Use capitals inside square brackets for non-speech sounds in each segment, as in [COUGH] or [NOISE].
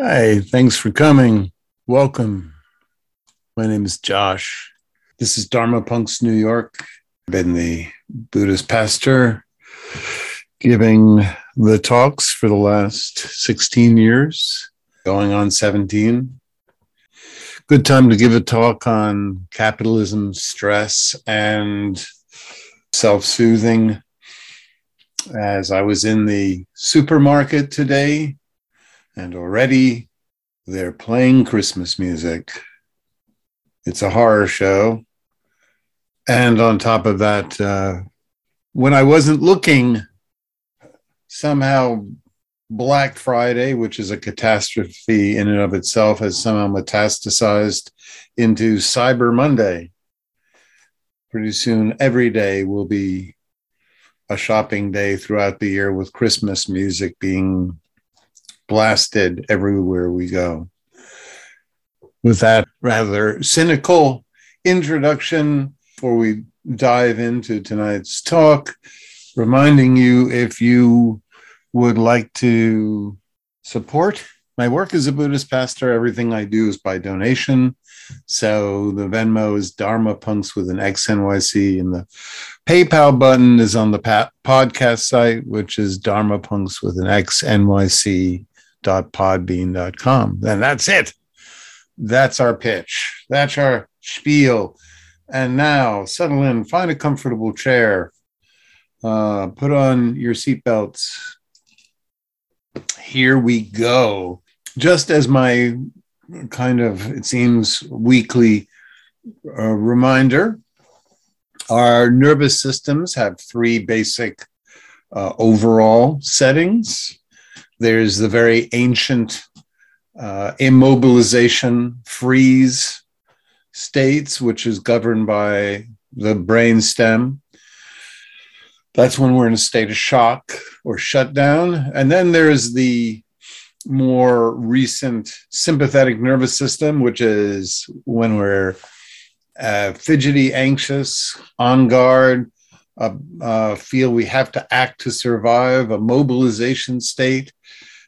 Hi, thanks for coming. Welcome. My name is Josh. This is Dharma Punks New York. I've been the Buddhist pastor giving the talks for the last 16 years, going on 17. Good time to give a talk on capitalism, stress, and self soothing. As I was in the supermarket today, and already they're playing Christmas music. It's a horror show. And on top of that, uh, when I wasn't looking, somehow Black Friday, which is a catastrophe in and of itself, has somehow metastasized into Cyber Monday. Pretty soon, every day will be a shopping day throughout the year with Christmas music being blasted everywhere we go. With that rather cynical introduction, before we dive into tonight's talk, reminding you if you would like to support my work as a Buddhist pastor, everything I do is by donation. So the Venmo is Dharma Punks with an XNYC, and the PayPal button is on the podcast site, which is Dharma Punks with an XNYC podbean.com. Then that's it. That's our pitch. That's our spiel. And now settle in, find a comfortable chair, uh, put on your seatbelts. Here we go. Just as my kind of, it seems, weekly uh, reminder, our nervous systems have three basic uh, overall settings there's the very ancient uh, immobilization freeze states, which is governed by the brain stem. That's when we're in a state of shock or shutdown. And then there's the more recent sympathetic nervous system, which is when we're uh, fidgety, anxious, on guard, uh, uh, feel we have to act to survive, a mobilization state.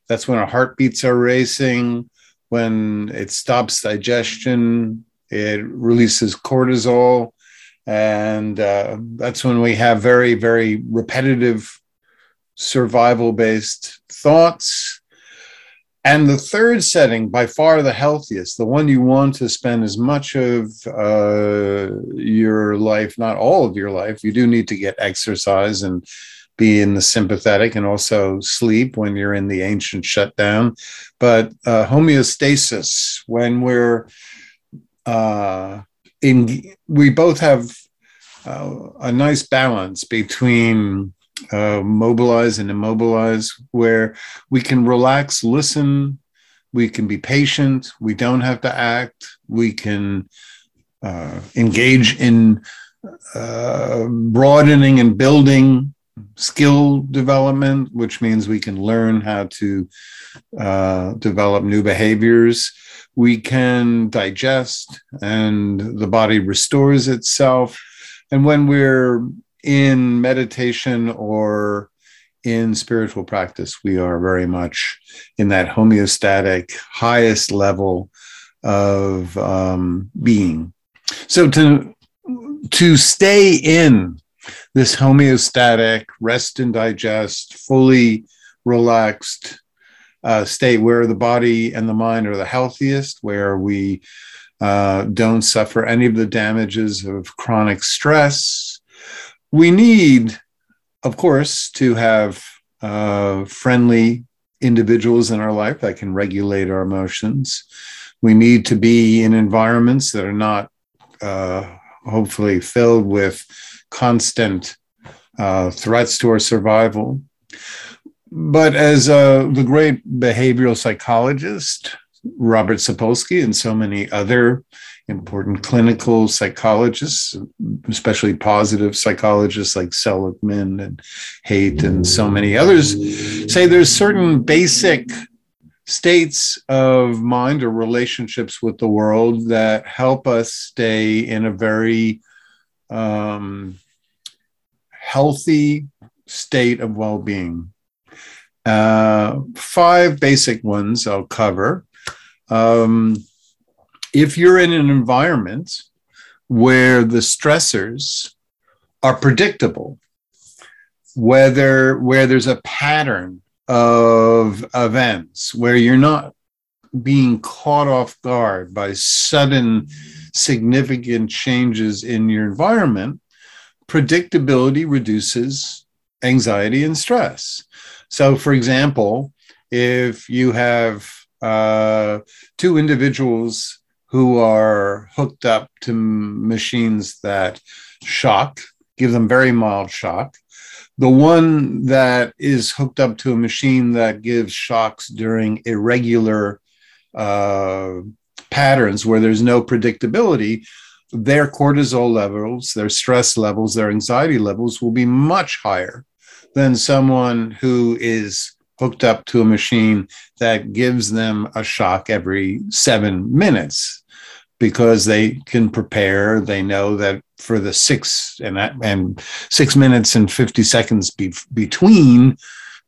That's when our heartbeats are racing, when it stops digestion, it releases cortisol. And uh, that's when we have very, very repetitive survival based thoughts. And the third setting, by far the healthiest, the one you want to spend as much of uh, your life, not all of your life, you do need to get exercise and be in the sympathetic and also sleep when you're in the ancient shutdown. But uh, homeostasis, when we're uh, in, we both have uh, a nice balance between uh, mobilize and immobilize, where we can relax, listen, we can be patient, we don't have to act, we can uh, engage in uh, broadening and building skill development, which means we can learn how to uh, develop new behaviors. We can digest and the body restores itself. And when we're in meditation or in spiritual practice, we are very much in that homeostatic, highest level of um, being. So to to stay in this homeostatic, rest and digest, fully relaxed uh, state where the body and the mind are the healthiest, where we uh, don't suffer any of the damages of chronic stress. We need, of course, to have uh, friendly individuals in our life that can regulate our emotions. We need to be in environments that are not uh, hopefully filled with constant uh, threats to our survival. But as uh, the great behavioral psychologist, Robert Sapolsky, and so many other important clinical psychologists, especially positive psychologists like Seligman and Haidt and so many others, say there's certain basic states of mind or relationships with the world that help us stay in a very um, healthy state of well being. Uh, five basic ones I'll cover. Um, if you're in an environment where the stressors are predictable, whether where there's a pattern of events where you're not being caught off guard by sudden significant changes in your environment, predictability reduces anxiety and stress. So, for example, if you have uh, two individuals who are hooked up to machines that shock, give them very mild shock, the one that is hooked up to a machine that gives shocks during irregular uh, patterns where there's no predictability, their cortisol levels, their stress levels, their anxiety levels will be much higher than someone who is hooked up to a machine that gives them a shock every seven minutes because they can prepare. They know that for the six and and six minutes and fifty seconds be, between,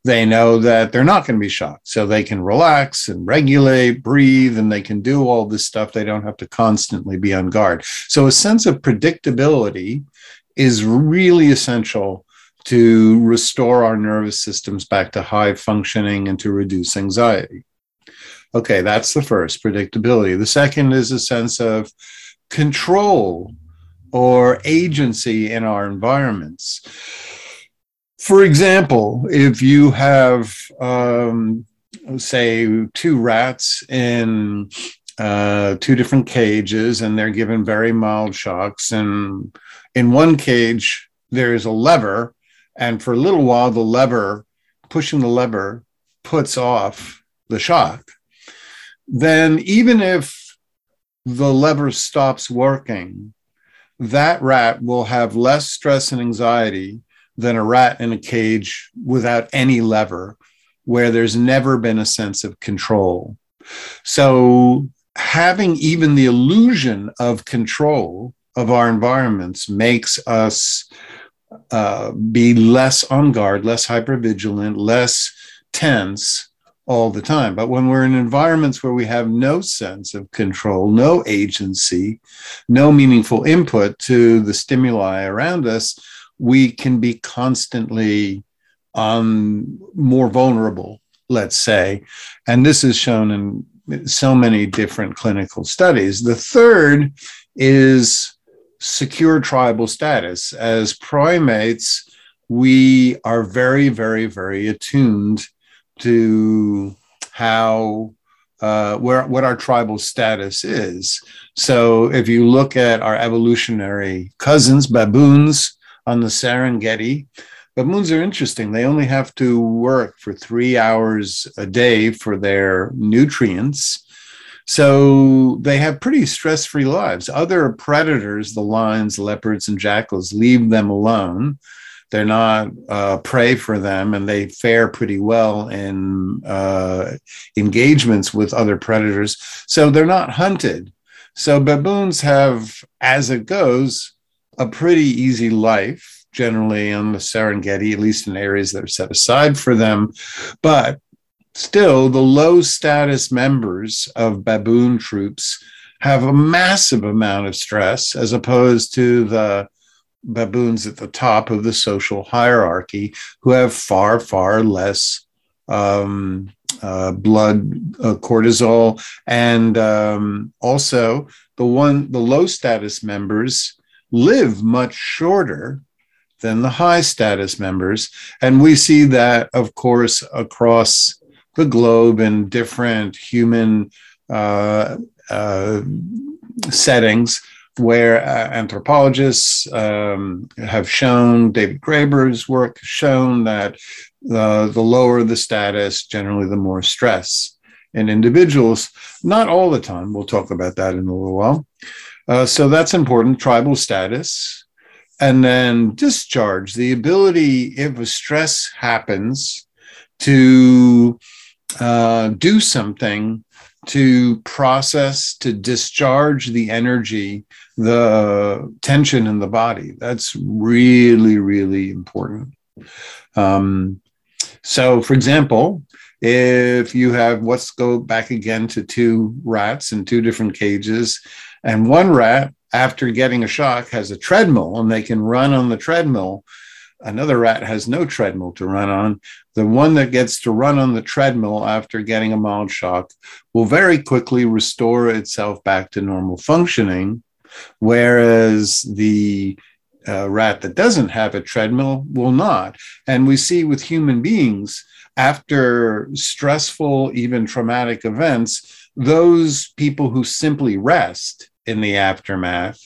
they know that they're not going to be shocked, so they can relax and regulate, breathe, and they can do all this stuff. They don't have to constantly be on guard. So a sense of predictability is really essential to restore our nervous systems back to high functioning and to reduce anxiety. Okay, that's the first predictability. The second is a sense of control or agency in our environments. For example, if you have, um, say, two rats in uh, two different cages and they're given very mild shocks, and in one cage, there is a lever, and for a little while, the lever, pushing the lever, puts off the shock then even if the lever stops working, that rat will have less stress and anxiety than a rat in a cage without any lever, where there's never been a sense of control. So, having even the illusion of control of our environments makes us uh, be less on guard, less hypervigilant, less tense, all the time. But when we're in environments where we have no sense of control, no agency, no meaningful input to the stimuli around us, we can be constantly um, more vulnerable, let's say. And this is shown in so many different clinical studies. The third is secure tribal status. As primates, we are very, very, very attuned to how uh, where what our tribal status is. So if you look at our evolutionary cousins, baboons on the Serengeti, baboons are interesting. They only have to work for three hours a day for their nutrients. So they have pretty stress free lives. Other predators, the lions, leopards, and jackals, leave them alone they're not uh, prey for them and they fare pretty well in uh, engagements with other predators. So they're not hunted. So baboons have, as it goes, a pretty easy life generally on the Serengeti, at least in areas that are set aside for them. But still, the low status members of baboon troops have a massive amount of stress as opposed to the baboons at the top of the social hierarchy who have far, far less um, uh, blood uh, cortisol. And um, also, the one, the low status members live much shorter than the high status members. And we see that, of course, across the globe in different human uh, uh settings where uh, anthropologists um, have shown, David Graeber's work has shown that the, the lower the status, generally the more stress in individuals. Not all the time. We'll talk about that in a little while. Uh, so that's important, tribal status. And then discharge, the ability, if a stress happens, to uh, do something to process, to discharge the energy, the tension in the body. That's really, really important. Um, So, for example, if you have, let's go back again to two rats in two different cages, and one rat, after getting a shock, has a treadmill and they can run on the treadmill. Another rat has no treadmill to run on. The one that gets to run on the treadmill after getting a mild shock will very quickly restore itself back to normal functioning, whereas the uh, rat that doesn't have a treadmill will not. And we see with human beings, after stressful, even traumatic events, those people who simply rest in the aftermath,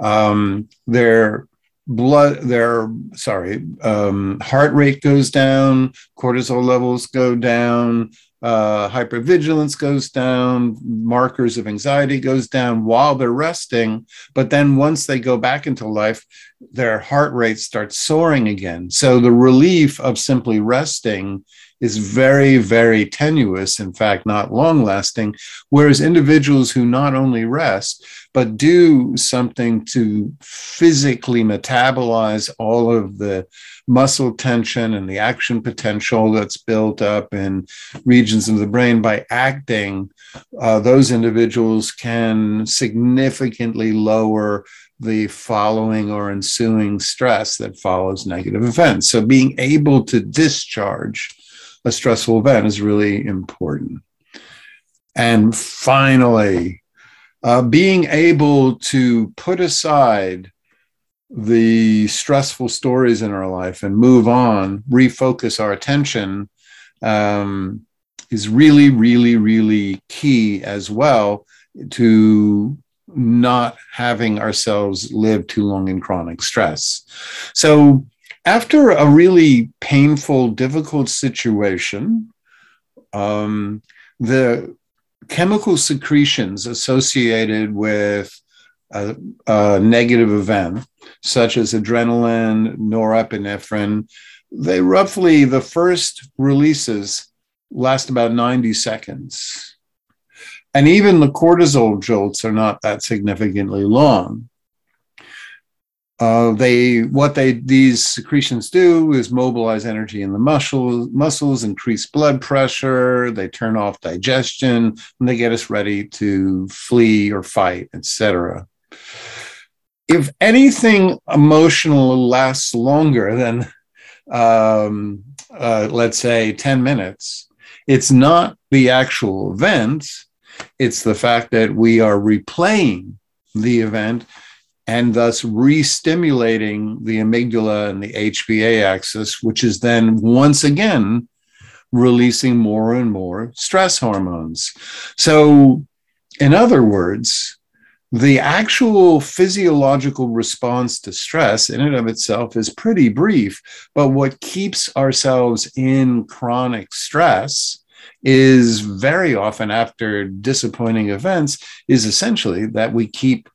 um, their blood, their sorry, um, heart rate goes down, cortisol levels go down, uh, hypervigilance goes down, markers of anxiety goes down while they're resting. But then once they go back into life, their heart rate starts soaring again. So the relief of simply resting is very, very tenuous, in fact, not long lasting. Whereas individuals who not only rest, but do something to physically metabolize all of the muscle tension and the action potential that's built up in regions of the brain by acting, uh, those individuals can significantly lower the following or ensuing stress that follows negative events. So being able to discharge a stressful event is really important. And finally, uh, being able to put aside the stressful stories in our life and move on, refocus our attention um, is really, really, really key as well to not having ourselves live too long in chronic stress. So, after a really painful, difficult situation, um, the chemical secretions associated with a, a, negative event, such as adrenaline, norepinephrine, they roughly, the first releases last about 90 seconds. And even the cortisol jolts are not that significantly long. Uh, they what they these secretions do is mobilize energy in the muscles muscles increase blood pressure they turn off digestion and they get us ready to flee or fight etc if anything emotional lasts longer than um, uh, let's say 10 minutes it's not the actual event it's the fact that we are replaying the event and thus re-stimulating the amygdala and the HPA axis, which is then once again releasing more and more stress hormones. So, in other words, the actual physiological response to stress in and of itself is pretty brief, but what keeps ourselves in chronic stress is very often after disappointing events is essentially that we keep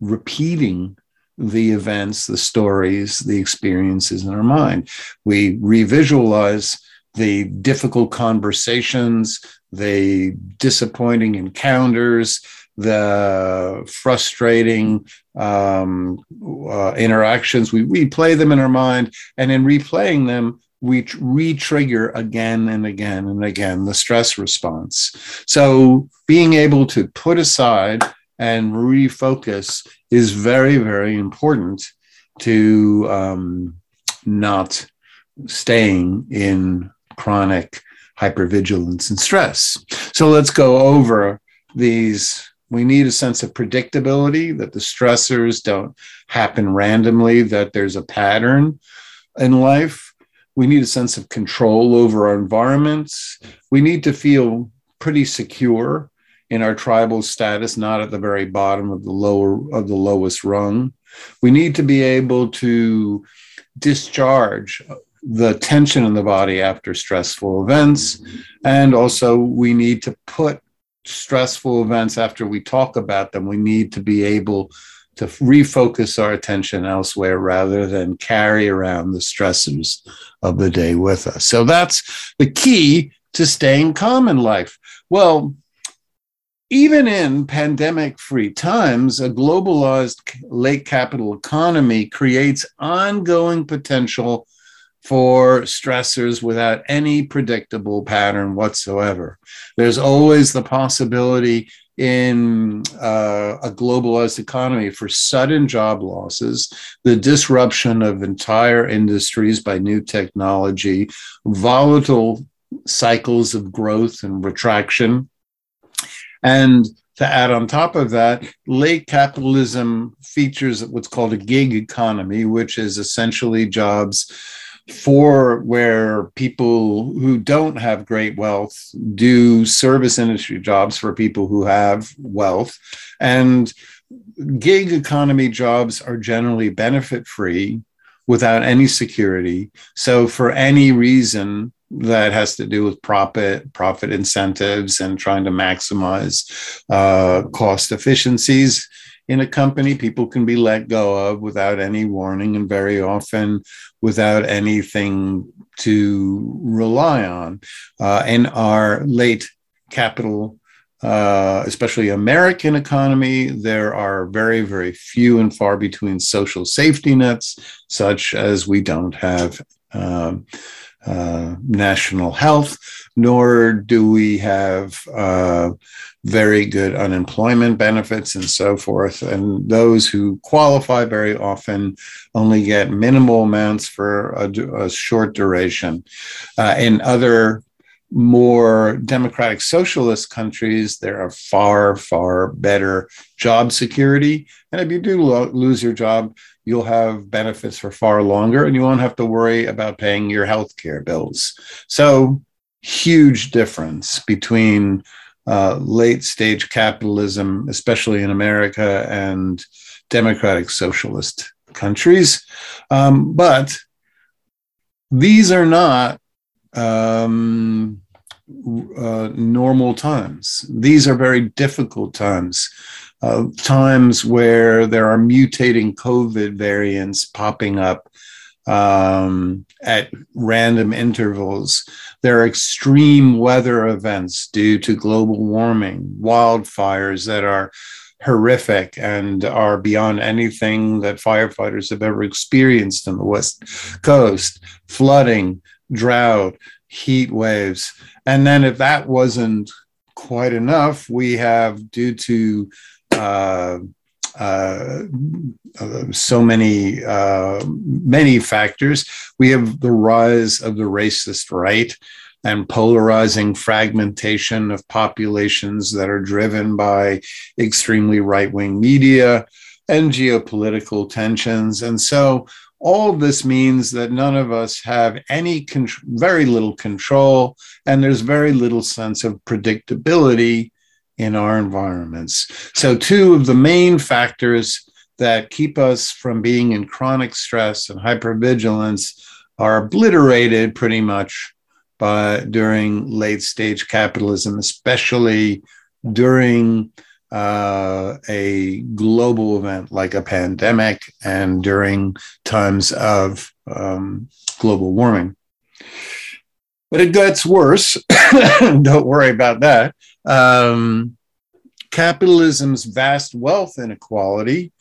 repeating the events, the stories, the experiences in our mind. We revisualize the difficult conversations, the disappointing encounters, the frustrating um, uh, interactions. We replay them in our mind, and in replaying them, we re trigger again and again and again the stress response. So, being able to put aside and refocus is very, very important to um, not staying in chronic hypervigilance and stress. So let's go over these. We need a sense of predictability that the stressors don't happen randomly, that there's a pattern in life. We need a sense of control over our environments. We need to feel pretty secure in our tribal status, not at the very bottom of the lower of the lowest rung. We need to be able to discharge the tension in the body after stressful events. And also, we need to put stressful events after we talk about them, we need to be able to refocus our attention elsewhere rather than carry around the stressors of the day with us. So that's the key to staying calm in life. Well, even in pandemic free times, a globalized late capital economy creates ongoing potential for stressors without any predictable pattern whatsoever. There's always the possibility in uh, a globalized economy for sudden job losses, the disruption of entire industries by new technology, volatile cycles of growth and retraction. And to add on top of that, late capitalism features what's called a gig economy, which is essentially jobs for where people who don't have great wealth do service industry jobs for people who have wealth. And gig economy jobs are generally benefit free without any security. So, for any reason, that has to do with profit profit incentives and trying to maximize uh, cost efficiencies in a company. People can be let go of without any warning and very often without anything to rely on. Uh, in our late capital uh, especially American economy, there are very, very few and far between social safety nets, such as we don't have um, uh, national health, nor do we have uh, very good unemployment benefits and so forth. And those who qualify very often only get minimal amounts for a, a short duration. Uh, in other more democratic socialist countries, there are far, far better job security. And if you do lo- lose your job, you'll have benefits for far longer and you won't have to worry about paying your health care bills. So, huge difference between uh, late stage capitalism, especially in America, and democratic socialist countries. Um, but these are not um, uh, normal times. These are very difficult times uh, times where there are mutating COVID variants popping up um, at random intervals. There are extreme weather events due to global warming, wildfires that are horrific and are beyond anything that firefighters have ever experienced in the West Coast, flooding, drought, heat waves. And then, if that wasn't quite enough, we have, due to uh, uh, so many uh, many factors. We have the rise of the racist right and polarizing fragmentation of populations that are driven by extremely right wing media and geopolitical tensions. And so all of this means that none of us have any con- very little control and there's very little sense of predictability in our environments. So, two of the main factors that keep us from being in chronic stress and hypervigilance are obliterated pretty much by during late stage capitalism, especially during uh, a global event like a pandemic and during times of um, global warming. But it gets worse. [COUGHS] Don't worry about that um, capitalism's vast wealth inequality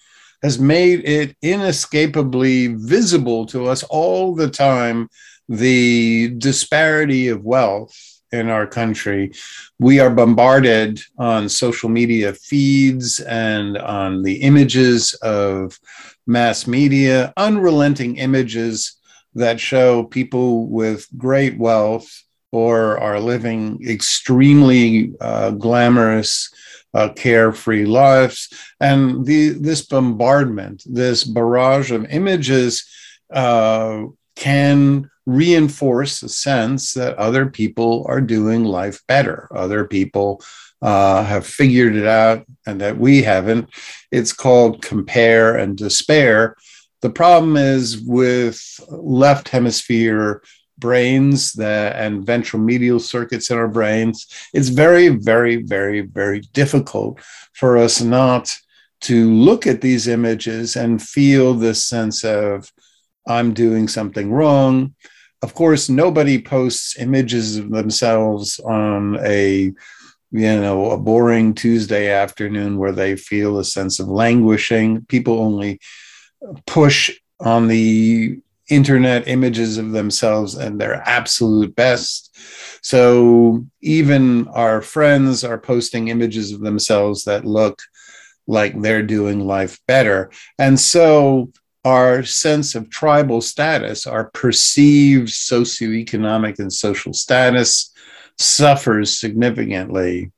has made it inescapably visible to us all the time the disparity of wealth in our country. We are bombarded on social media feeds and on the images of mass media, unrelenting images that show people with great wealth or are living extremely uh, glamorous, uh, carefree lives. And the, this bombardment, this barrage of images uh, can reinforce the sense that other people are doing life better. Other people uh, have figured it out and that we haven't. It's called compare and despair. The problem is with left hemisphere brains the, and ventral medial circuits in our brains, it's very, very, very, very difficult for us not to look at these images and feel this sense of, I'm doing something wrong. Of course, nobody posts images of themselves on a you know, a boring Tuesday afternoon where they feel a sense of languishing. People only push on the internet images of themselves and their absolute best. So even our friends are posting images of themselves that look like they're doing life better. And so our sense of tribal status, our perceived socioeconomic and social status suffers significantly.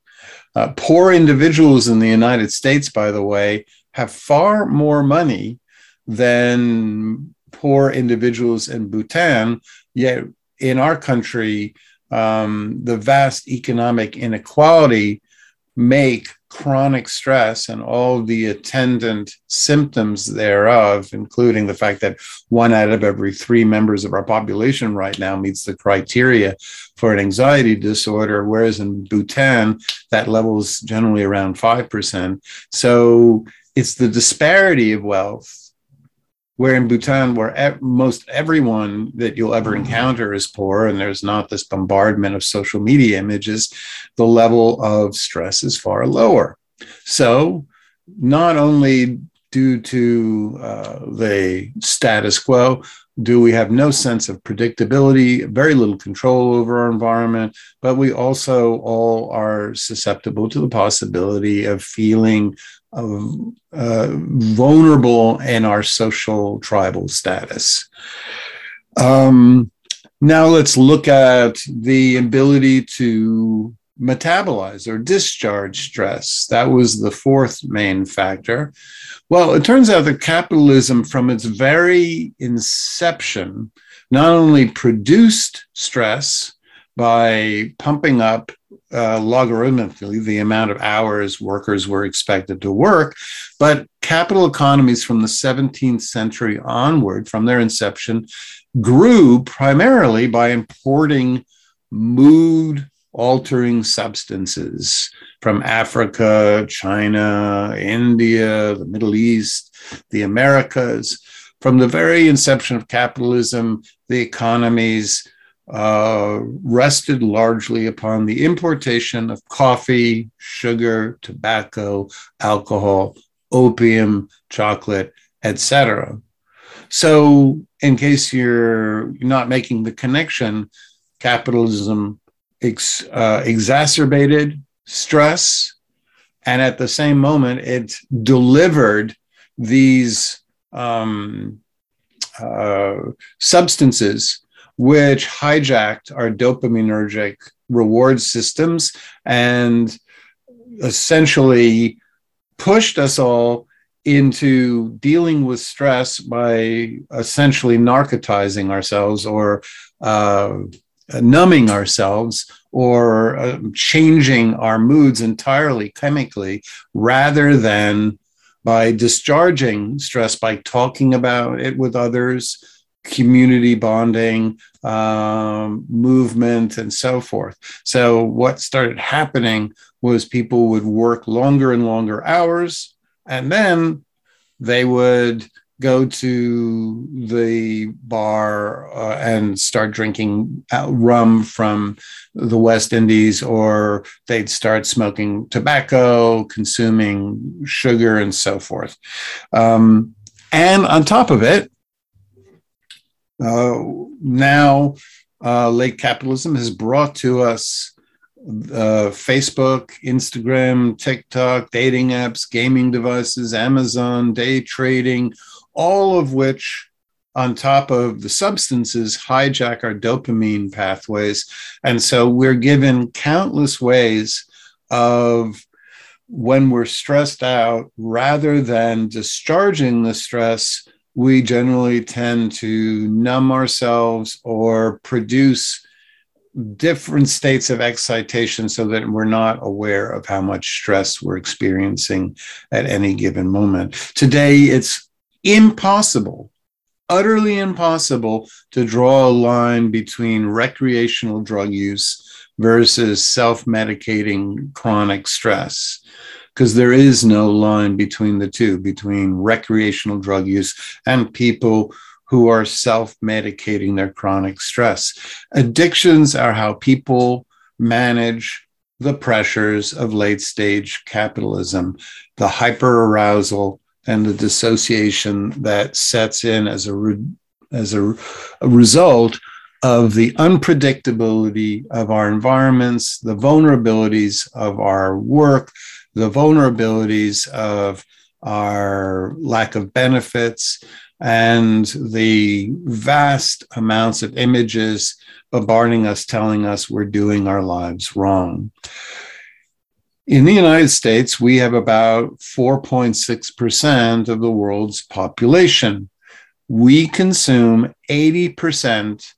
Uh, poor individuals in the United States, by the way, have far more money than poor individuals in Bhutan. Yet in our country, um, the vast economic inequality make chronic stress and all the attendant symptoms thereof, including the fact that one out of every three members of our population right now meets the criteria for an anxiety disorder, whereas in Bhutan, that level is generally around 5%. So it's the disparity of wealth where in Bhutan, where most everyone that you'll ever encounter is poor, and there's not this bombardment of social media images, the level of stress is far lower. So, not only due to uh, the status quo, do we have no sense of predictability, very little control over our environment, but we also all are susceptible to the possibility of feeling uh, vulnerable in our social tribal status. Um, now let's look at the ability to metabolize or discharge stress. That was the fourth main factor. Well, it turns out that capitalism, from its very inception, not only produced stress by pumping up uh, logarithmically the amount of hours workers were expected to work. But capital economies from the 17th century onward, from their inception, grew primarily by importing mood altering substances from Africa, China, India, the Middle East, the Americas. From the very inception of capitalism, the economies uh, rested largely upon the importation of coffee, sugar, tobacco, alcohol, opium, chocolate, etc. So, in case you're not making the connection, capitalism ex, uh, exacerbated stress, and at the same moment, it delivered these um, uh, substances which hijacked our dopaminergic reward systems and essentially pushed us all into dealing with stress by essentially narcotizing ourselves or uh, numbing ourselves or uh, changing our moods entirely chemically rather than by discharging stress by talking about it with others community bonding, um, movement, and so forth. So, what started happening was people would work longer and longer hours, and then they would go to the bar uh, and start drinking rum from the West Indies, or they'd start smoking tobacco, consuming sugar, and so forth. Um, and on top of it, uh, now, uh, late capitalism has brought to us uh, Facebook, Instagram, TikTok, dating apps, gaming devices, Amazon, day trading, all of which, on top of the substances, hijack our dopamine pathways. And so we're given countless ways of when we're stressed out, rather than discharging the stress, we generally tend to numb ourselves or produce different states of excitation so that we're not aware of how much stress we're experiencing at any given moment. Today, it's impossible, utterly impossible to draw a line between recreational drug use versus self medicating chronic stress because there is no line between the two, between recreational drug use and people who are self medicating their chronic stress. Addictions are how people manage the pressures of late stage capitalism, the hyper arousal and the dissociation that sets in as a re- as a, a result of the unpredictability of our environments, the vulnerabilities of our work, the vulnerabilities of our lack of benefits, and the vast amounts of images bombarding us, telling us we're doing our lives wrong. In the United States, we have about 4.6% of the world's population. We consume 80%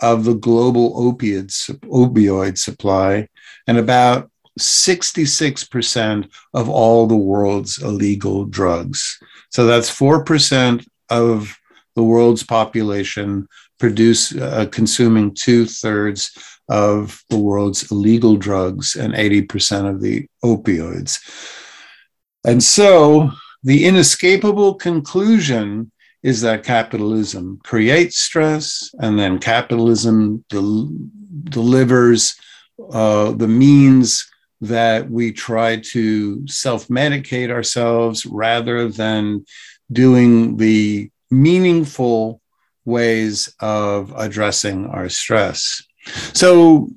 of the global opioid, opioid supply and about 66% of all the world's illegal drugs. So that's 4% of the world's population produce uh, consuming two thirds of the world's illegal drugs and 80% of the opioids. And so the inescapable conclusion is that capitalism creates stress and then capitalism del- delivers uh, the means that we try to self medicate ourselves rather than doing the meaningful ways of addressing our stress. So,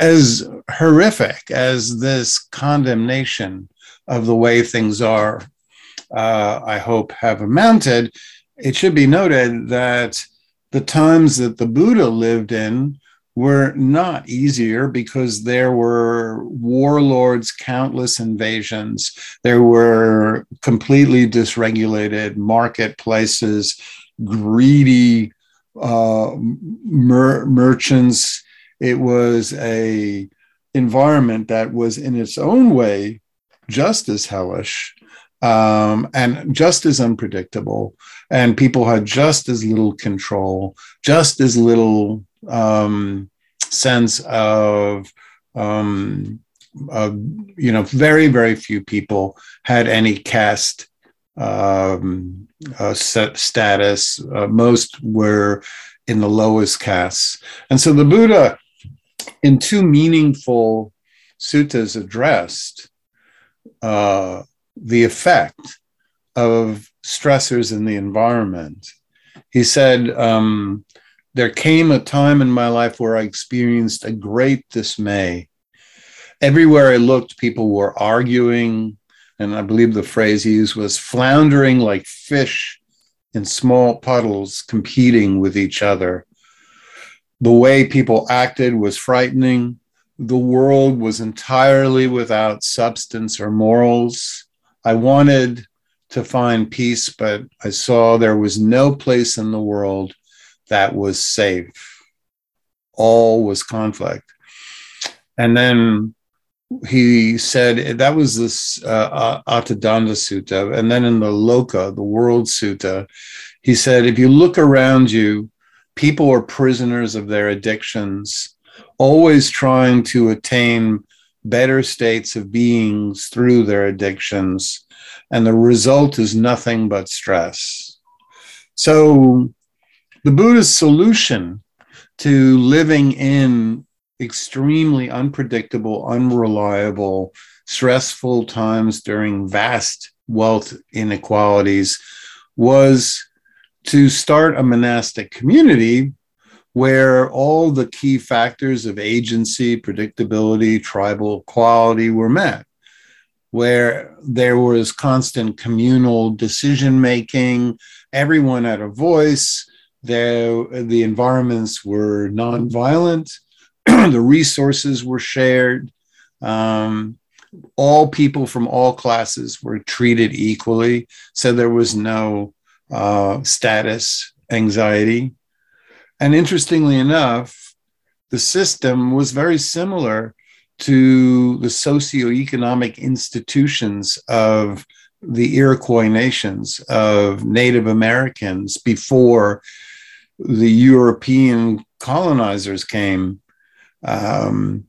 as horrific as this condemnation of the way things are, uh, I hope, have amounted, it should be noted that the times that the Buddha lived in were not easier because there were warlords, countless invasions. There were completely dysregulated marketplaces, greedy uh, mer- merchants. It was a environment that was in its own way just as hellish um, and just as unpredictable. And people had just as little control, just as little um, sense of, um, you know, very, very few people had any caste um, uh, status. Uh, most were in the lowest castes. And so the Buddha, in two meaningful suttas, addressed uh, the effect of stressors in the environment. He said, um, There came a time in my life where I experienced a great dismay. Everywhere I looked, people were arguing, and I believe the phrase he used was floundering like fish in small puddles, competing with each other. The way people acted was frightening. The world was entirely without substance or morals. I wanted to find peace, but I saw there was no place in the world that was safe. All was conflict. And then he said that was this uh, Attadanda Sutta. And then in the Loka, the World Sutta, he said, if you look around you, people are prisoners of their addictions, always trying to attain better states of beings through their addictions. And the result is nothing but stress. So the Buddha's solution to living in extremely unpredictable, unreliable, stressful times during vast wealth inequalities was to start a monastic community where all the key factors of agency, predictability, tribal quality were met, where there was constant communal decision making, everyone had a voice, there, the environments were nonviolent, [CLEARS THROAT] the resources were shared. Um, all people from all classes were treated equally. So there was no uh, status anxiety. And interestingly enough, the system was very similar to the socioeconomic institutions of the Iroquois nations, of Native Americans before the European colonizers came um,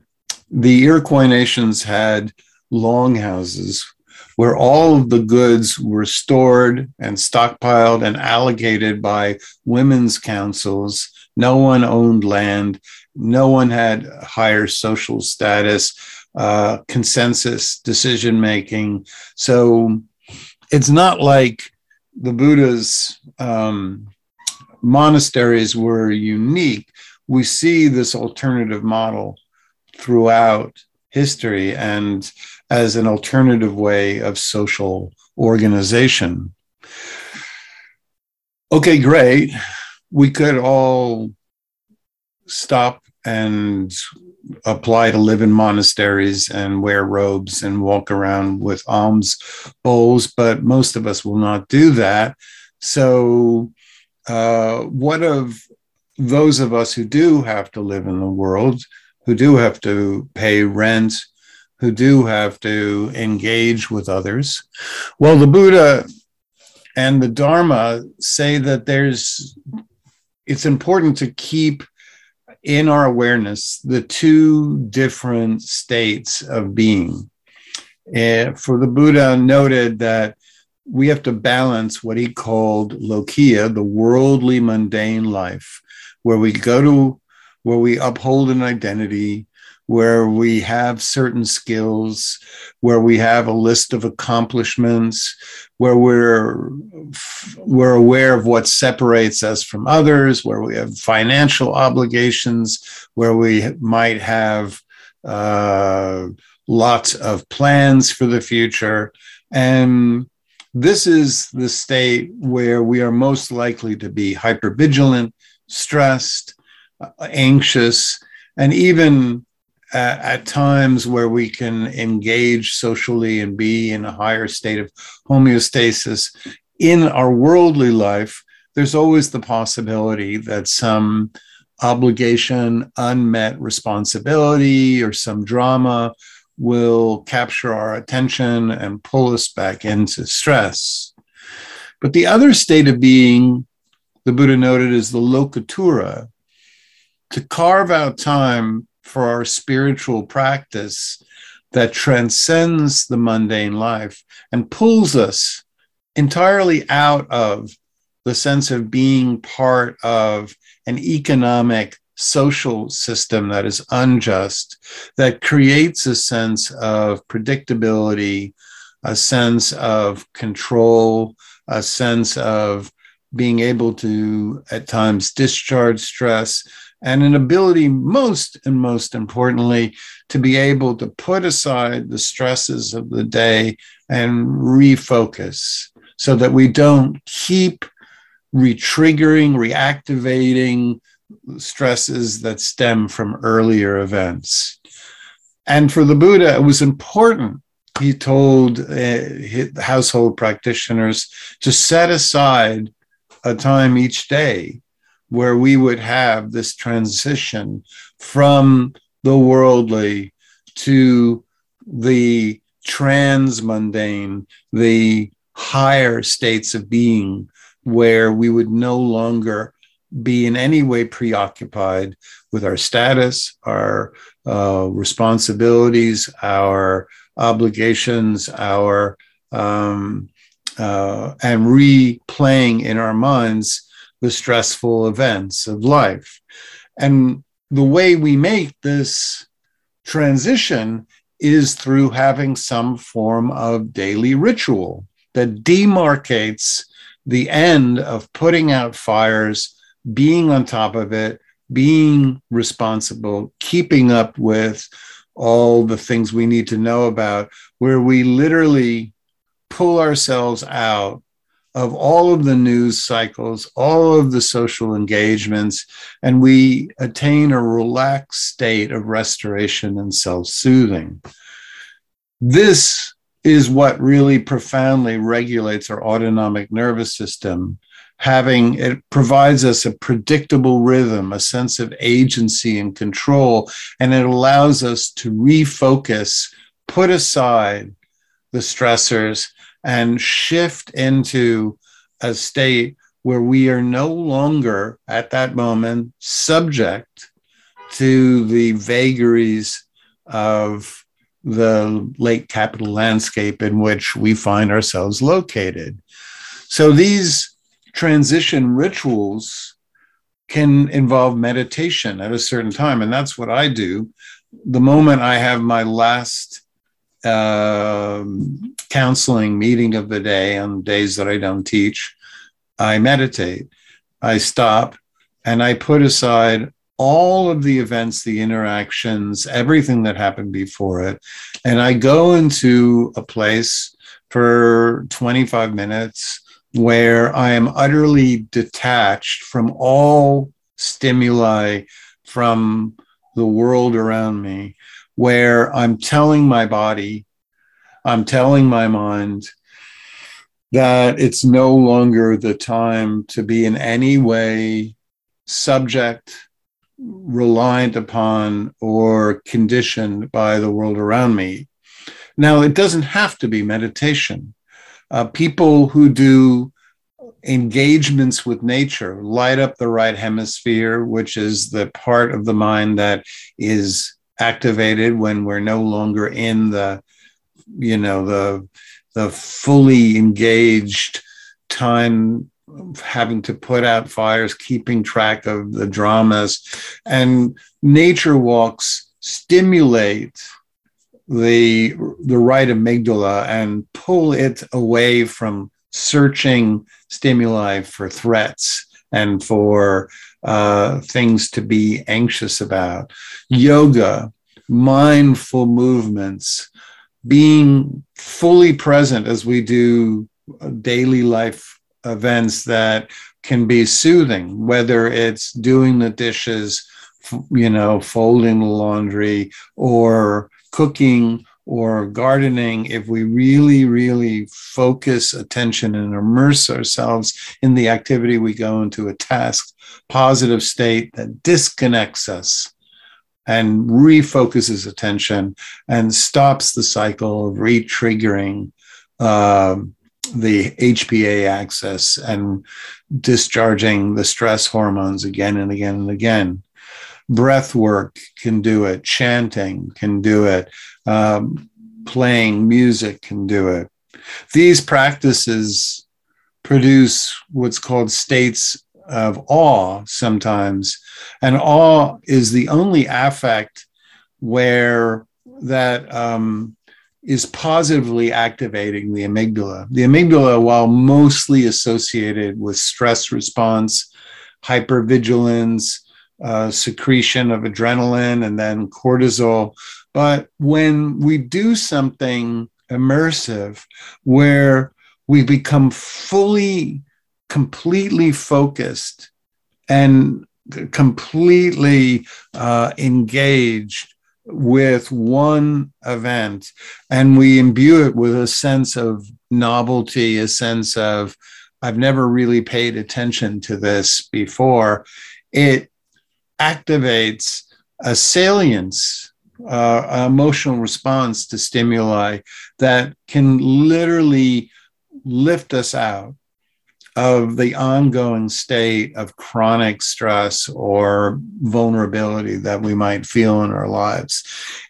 the Iroquois nations had longhouses where all of the goods were stored and stockpiled and allocated by women's councils. No one owned land. No one had higher social status, uh, consensus decision making. So it's not like the Buddha's um, monasteries were unique, we see this alternative model throughout history and as an alternative way of social organization. Okay, great. We could all stop and apply to live in monasteries and wear robes and walk around with alms bowls, but most of us will not do that. So, uh, what of those of us who do have to live in the world, who do have to pay rent, who do have to engage with others? Well, the Buddha and the Dharma say that there's it's important to keep in our awareness the two different states of being. And for the Buddha noted that we have to balance what he called lokiya, the worldly mundane life, where we go to, where we uphold an identity, where we have certain skills, where we have a list of accomplishments, where we're we're aware of what separates us from others, where we have financial obligations, where we might have uh, lots of plans for the future, and this is the state where we are most likely to be hypervigilant, stressed, uh, anxious, and even at, at times where we can engage socially and be in a higher state of homeostasis. In our worldly life, there's always the possibility that some obligation, unmet responsibility, or some drama will capture our attention and pull us back into stress. But the other state of being, the Buddha noted, is the lokuttara, to carve out time for our spiritual practice that transcends the mundane life and pulls us entirely out of the sense of being part of an economic social system that is unjust, that creates a sense of predictability, a sense of control, a sense of being able to at times discharge stress, and an ability, most and most importantly, to be able to put aside the stresses of the day and refocus so that we don't keep retriggering, reactivating stresses that stem from earlier events. And for the Buddha, it was important. He told uh, household practitioners to set aside a time each day where we would have this transition from the worldly to the transmundane, the higher states of being, where we would no longer be in any way preoccupied with our status, our uh, responsibilities, our obligations, our um, uh, and replaying in our minds the stressful events of life. And the way we make this transition is through having some form of daily ritual that demarcates the end of putting out fires, being on top of it, being responsible, keeping up with all the things we need to know about, where we literally pull ourselves out of all of the news cycles, all of the social engagements, and we attain a relaxed state of restoration and self soothing. This is what really profoundly regulates our autonomic nervous system. Having it provides us a predictable rhythm, a sense of agency and control, and it allows us to refocus, put aside the stressors, and shift into a state where we are no longer at that moment subject to the vagaries of the late capital landscape in which we find ourselves located. So these transition rituals can involve meditation at a certain time. And that's what I do. The moment I have my last um, counseling meeting of the day on days that I don't teach, I meditate. I stop and I put aside all of the events, the interactions, everything that happened before it. And I go into a place for 25 minutes where I am utterly detached from all stimuli from the world around me, where I'm telling my body, I'm telling my mind that it's no longer the time to be in any way subject reliant upon or conditioned by the world around me. Now, it doesn't have to be meditation. Uh, people who do engagements with nature light up the right hemisphere, which is the part of the mind that is activated when we're no longer in the, you know, the the fully engaged time having to put out fires, keeping track of the dramas. And nature walks stimulate the, the right amygdala and pull it away from searching stimuli for threats and for uh, things to be anxious about. Yoga, mindful movements, being fully present as we do daily life events that can be soothing, whether it's doing the dishes, you know, folding the laundry, or cooking or gardening, if we really, really focus attention and immerse ourselves in the activity, we go into a task positive state that disconnects us and refocuses attention and stops the cycle of re-triggering um, the HPA axis and discharging the stress hormones again and again and again. Breath work can do it, chanting can do it, um, playing music can do it. These practices produce what's called states of awe sometimes. And awe is the only affect where that um, is positively activating the amygdala. The amygdala, while mostly associated with stress response, hypervigilance, uh, secretion of adrenaline, and then cortisol. But when we do something immersive where we become fully, completely focused and completely uh, engaged with one event and we imbue it with a sense of novelty, a sense of, I've never really paid attention to this before, it activates a salience, uh, emotional response to stimuli that can literally lift us out of the ongoing state of chronic stress or vulnerability that we might feel in our lives.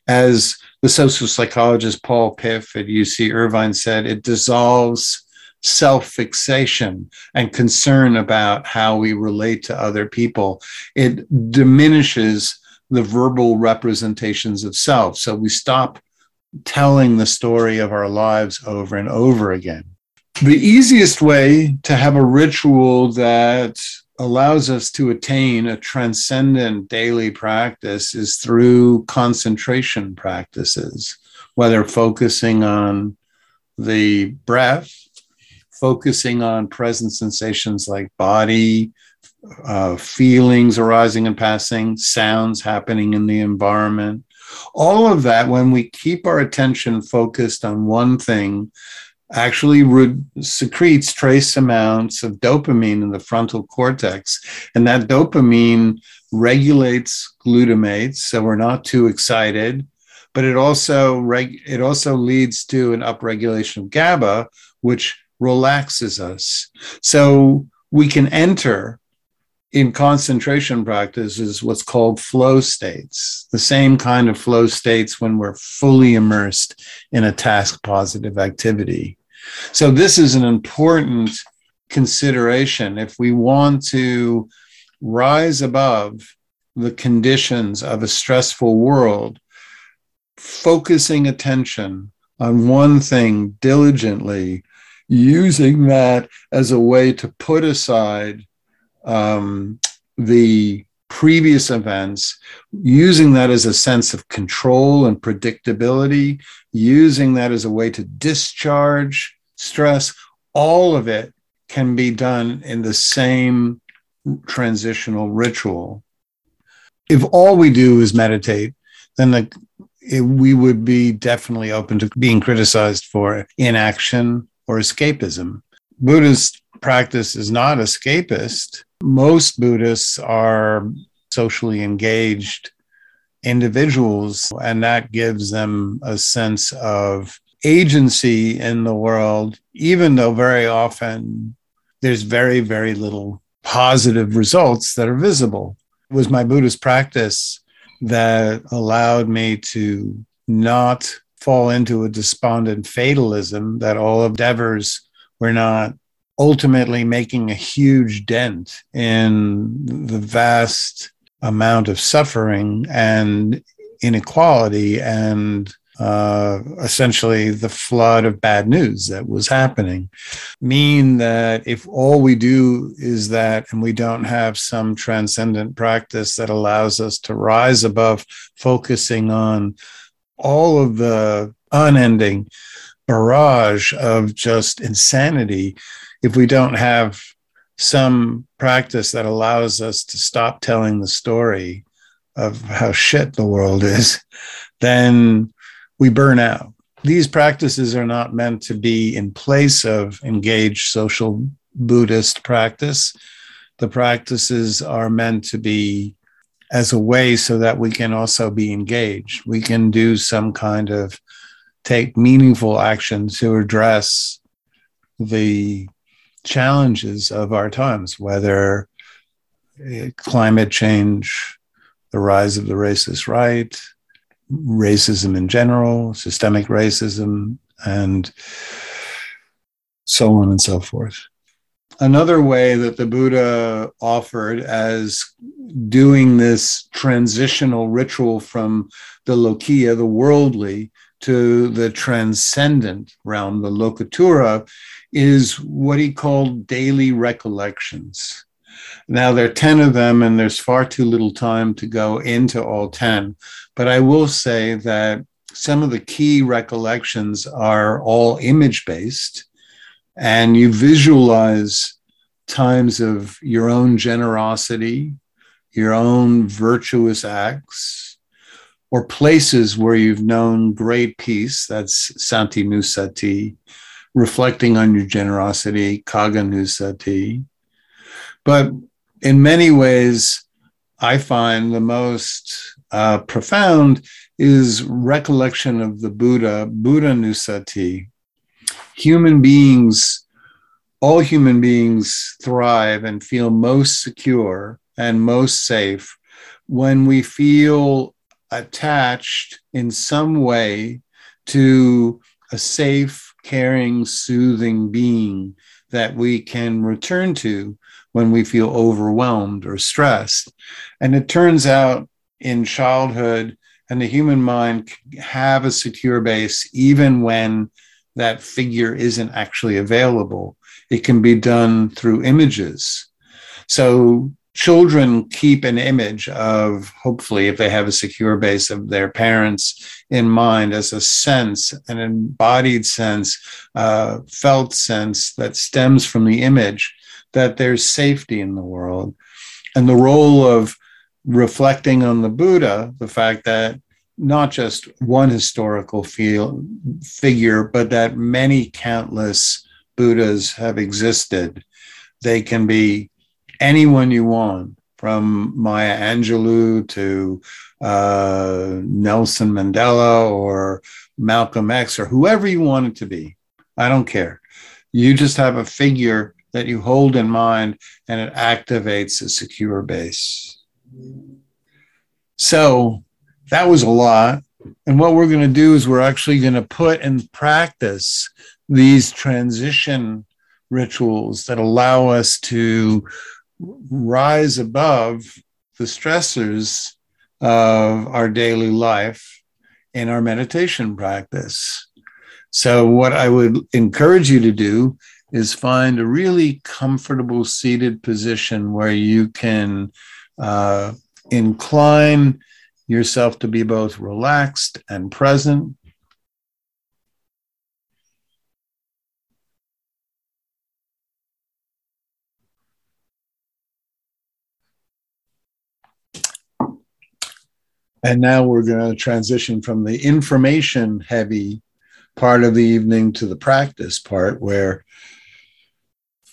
As the social psychologist Paul Piff at UC Irvine said, it dissolves self fixation and concern about how we relate to other people. It diminishes the verbal representations of self. So we stop telling the story of our lives over and over again the easiest way to have a ritual that allows us to attain a transcendent daily practice is through concentration practices, whether focusing on the breath, focusing on present sensations like body, uh, feelings arising and passing, sounds happening in the environment. All of that, when we keep our attention focused on one thing, actually re- secretes trace amounts of dopamine in the frontal cortex. And that dopamine regulates glutamate, so we're not too excited. But it also reg- it also leads to an upregulation of GABA, which relaxes us. So we can enter in concentration practice is what's called flow states, the same kind of flow states when we're fully immersed in a task positive activity. So, this is an important consideration if we want to rise above the conditions of a stressful world, focusing attention on one thing diligently, using that as a way to put aside um, the previous events, using that as a sense of control and predictability, using that as a way to discharge stress, all of it can be done in the same transitional ritual. If all we do is meditate, then the, it, we would be definitely open to being criticized for inaction or escapism. Buddhist practice is not escapist. Most Buddhists are socially engaged individuals, and that gives them a sense of agency in the world, even though very often there's very, very little positive results that are visible. It was my Buddhist practice that allowed me to not fall into a despondent fatalism that all endeavors were not ultimately making a huge dent in the vast amount of suffering and inequality and uh, essentially the flood of bad news that was happening. Mean that if all we do is that and we don't have some transcendent practice that allows us to rise above focusing on all of the unending barrage of just insanity if we don't have some practice that allows us to stop telling the story of how shit the world is, then we burn out. These practices are not meant to be in place of engaged social Buddhist practice. The practices are meant to be as a way so that we can also be engaged. We can do some kind of take meaningful action to address the challenges of our times, whether uh, climate change, the rise of the racist right, racism in general, systemic racism, and so on and so forth. Another way that the Buddha offered as doing this transitional ritual from the lokiya, the worldly, to the transcendent realm, the lokuttara, is what he called daily recollections. Now, there are 10 of them, and there's far too little time to go into all 10. But I will say that some of the key recollections are all image based, and you visualize times of your own generosity, your own virtuous acts, or places where you've known great peace. That's Santi Nusati reflecting on your generosity, Caganussati. But in many ways, I find the most uh, profound is recollection of the Buddha, Buddha Nusati. Human beings, all human beings thrive and feel most secure and most safe when we feel attached in some way to a safe, caring, soothing being that we can return to when we feel overwhelmed or stressed. And it turns out in childhood and the human mind have a secure base even when that figure isn't actually available. It can be done through images. So children keep an image of, hopefully, if they have a secure base of their parents in mind as a sense, an embodied sense, felt sense that stems from the image that there's safety in the world. And the role of reflecting on the Buddha, the fact that not just one historical figure, but that many countless Buddhas have existed. They can be anyone you want, from Maya Angelou to uh, Nelson Mandela or Malcolm X or whoever you want it to be. I don't care. You just have a figure that you hold in mind and it activates a secure base. So that was a lot. And what we're going to do is we're actually going to put in practice these transition rituals that allow us to rise above the stressors of our daily life in our meditation practice. So, what I would encourage you to do is find a really comfortable seated position where you can uh, incline yourself to be both relaxed and present. And now we're going to transition from the information heavy part of the evening to the practice part where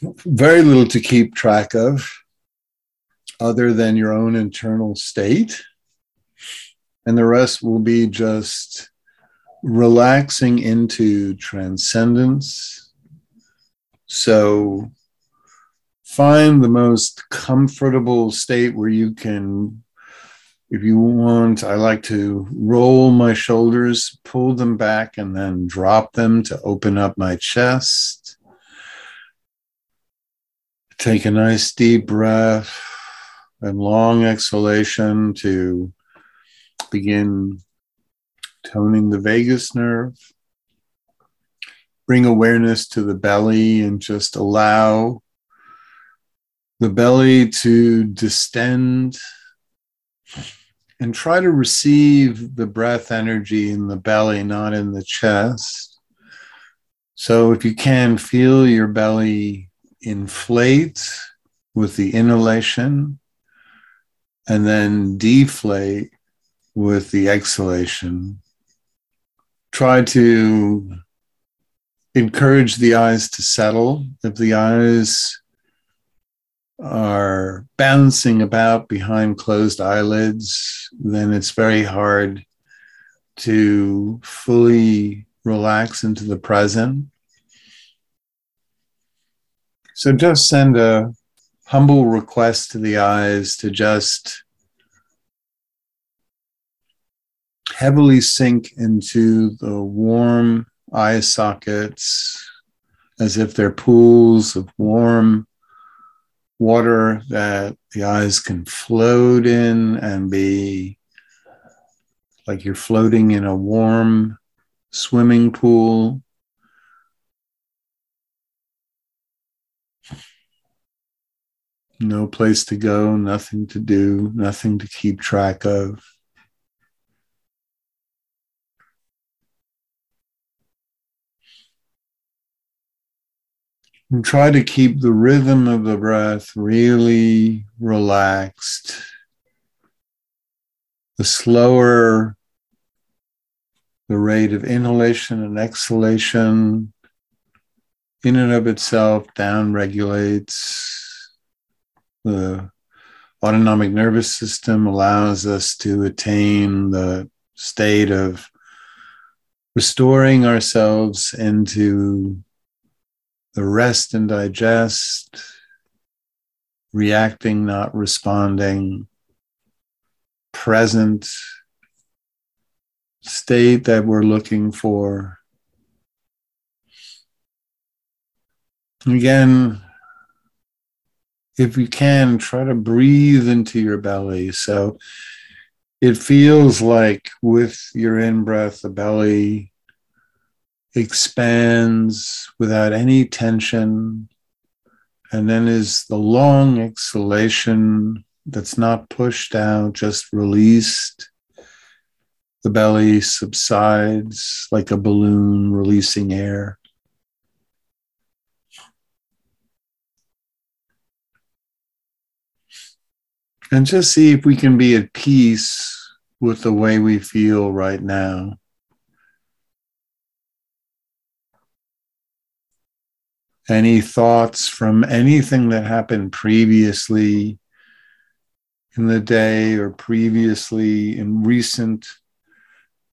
very little to keep track of other than your own internal state. And the rest will be just relaxing into transcendence. So find the most comfortable state where you can if you want, I like to roll my shoulders, pull them back, and then drop them to open up my chest. Take a nice deep breath and long exhalation to begin toning the vagus nerve. Bring awareness to the belly and just allow the belly to distend and try to receive the breath energy in the belly, not in the chest. So, if you can, feel your belly inflate with the inhalation and then deflate with the exhalation. Try to encourage the eyes to settle. If the eyes are bouncing about behind closed eyelids, then it's very hard to fully relax into the present. So just send a humble request to the eyes to just heavily sink into the warm eye sockets as if they're pools of warm water that the eyes can float in and be like you're floating in a warm swimming pool. No place to go, nothing to do, nothing to keep track of. And try to keep the rhythm of the breath really relaxed. The slower the rate of inhalation and exhalation, in and of itself, down regulates. The autonomic nervous system allows us to attain the state of restoring ourselves into the rest and digest, reacting, not responding, present state that we're looking for. Again, if you can, try to breathe into your belly. So it feels like with your in breath, the belly expands without any tension. And then is the long exhalation that's not pushed out, just released. The belly subsides like a balloon releasing air. And just see if we can be at peace with the way we feel right now. Any thoughts from anything that happened previously in the day or previously in recent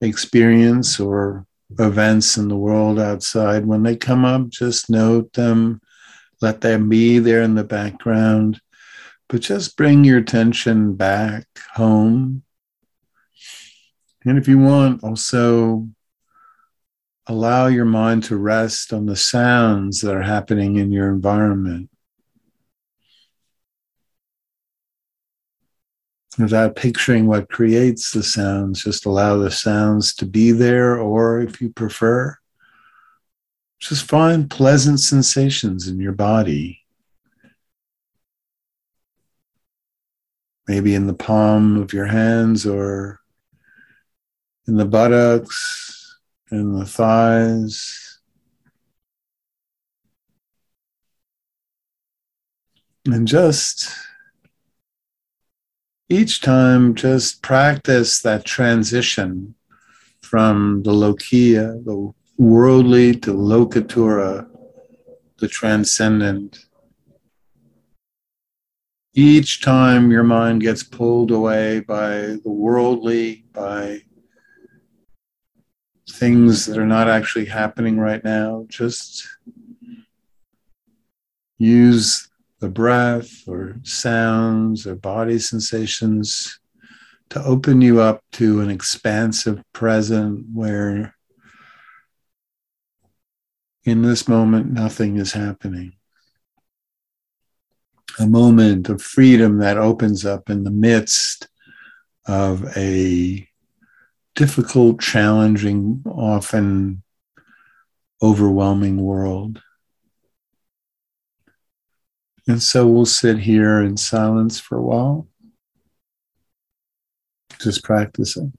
experience or events in the world outside, when they come up, just note them, let them be there in the background, but just bring your attention back home. And if you want, also allow your mind to rest on the sounds that are happening in your environment. Without picturing what creates the sounds, just allow the sounds to be there, or if you prefer, Just find pleasant sensations in your body. Maybe in the palm of your hands or in the buttocks, in the thighs. And just each time, just practice that transition from the lokiya, the worldly, to lokuttara, the transcendent. Each time your mind gets pulled away by the worldly, by things that are not actually happening right now, just use the breath or sounds or body sensations to open you up to an expansive present where in this moment nothing is happening. A moment of freedom that opens up in the midst of a difficult, challenging, often overwhelming world. And so we'll sit here in silence for a while, just practicing.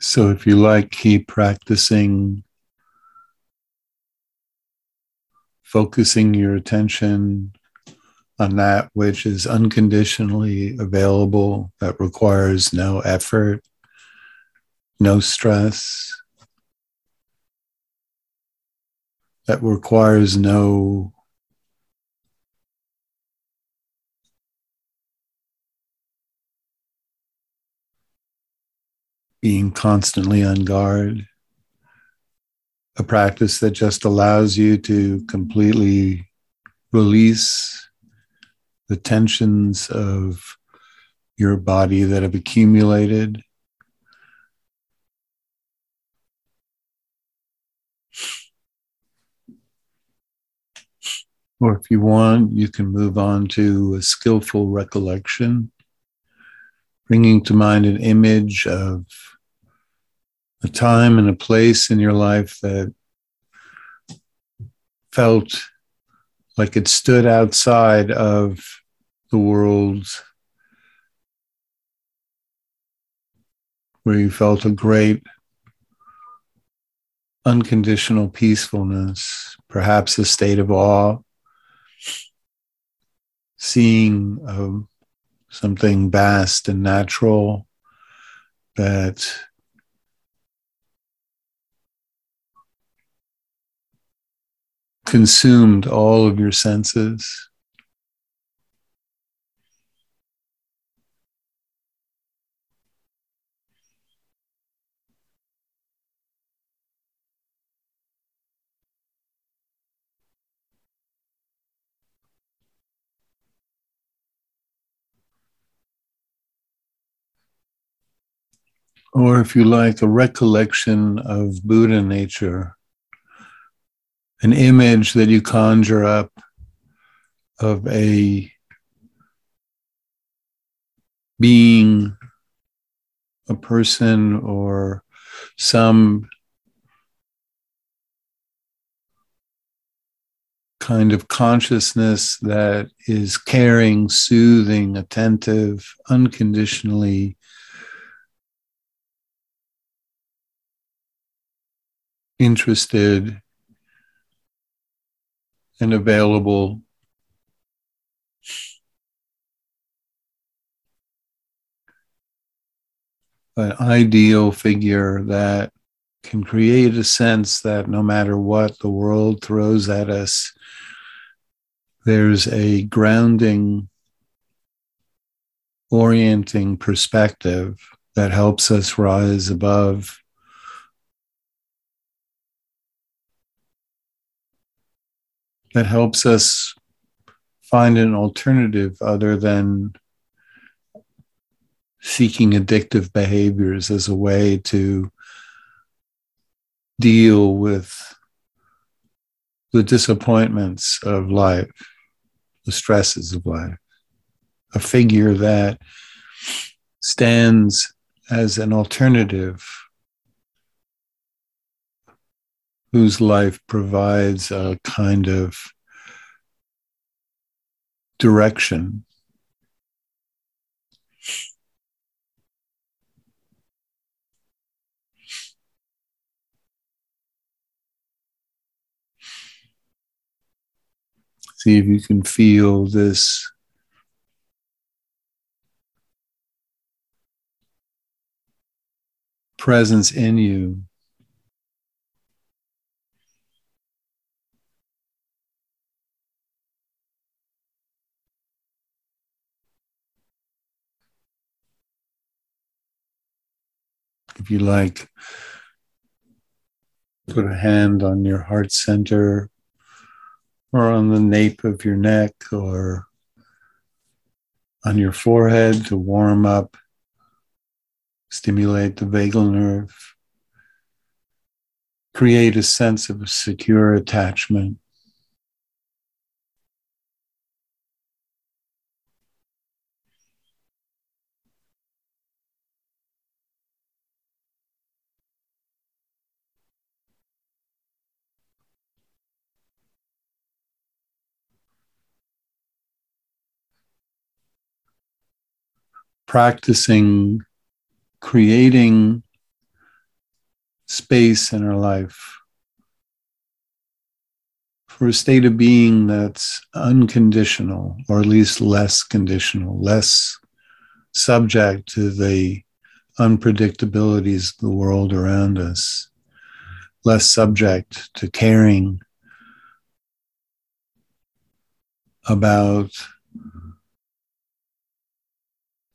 So, if you like, keep practicing focusing your attention on that which is unconditionally available, that requires no effort, no stress, that requires no being constantly on guard, a practice that just allows you to completely release the tensions of your body that have accumulated. Or if you want, you can move on to a skillful recollection, bringing to mind an image of a time and a place in your life that felt like it stood outside of the world where you felt a great unconditional peacefulness, perhaps a state of awe, seeing uh, something vast and natural that consumed all of your senses. Or if you like, a recollection of Buddha nature an image that you conjure up of a being, a person, or some kind of consciousness that is caring, soothing, attentive, unconditionally interested and available. An ideal figure that can create a sense that no matter what the world throws at us, there's a grounding, orienting perspective that helps us rise above that helps us find an alternative other than seeking addictive behaviors as a way to deal with the disappointments of life, the stresses of life. A figure that stands as an alternative whose life provides a kind of direction. See if you can feel this presence in you if you like, put a hand on your heart center or on the nape of your neck or on your forehead to warm up, stimulate the vagal nerve, create a sense of secure attachment. Practicing creating space in our life for a state of being that's unconditional, or at least less conditional, less subject to the unpredictabilities of the world around us, less subject to caring about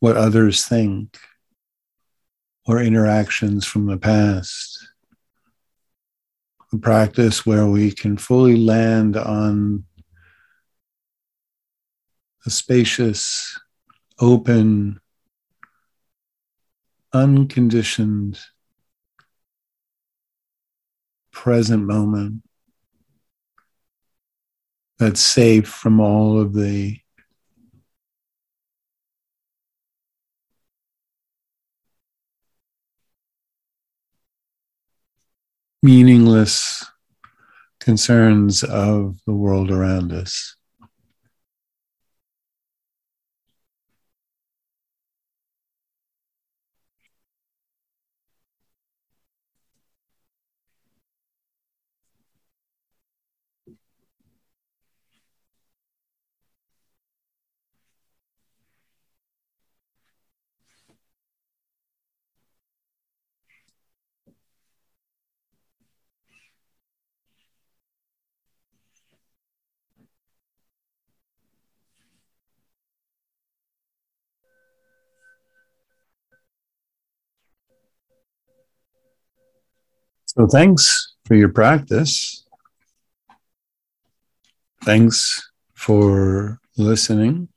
what others think or interactions from the past. A practice where we can fully land on a spacious, open, unconditioned present moment that's safe from all of the meaningless concerns of the world around us. So thanks for your practice. Thanks for listening.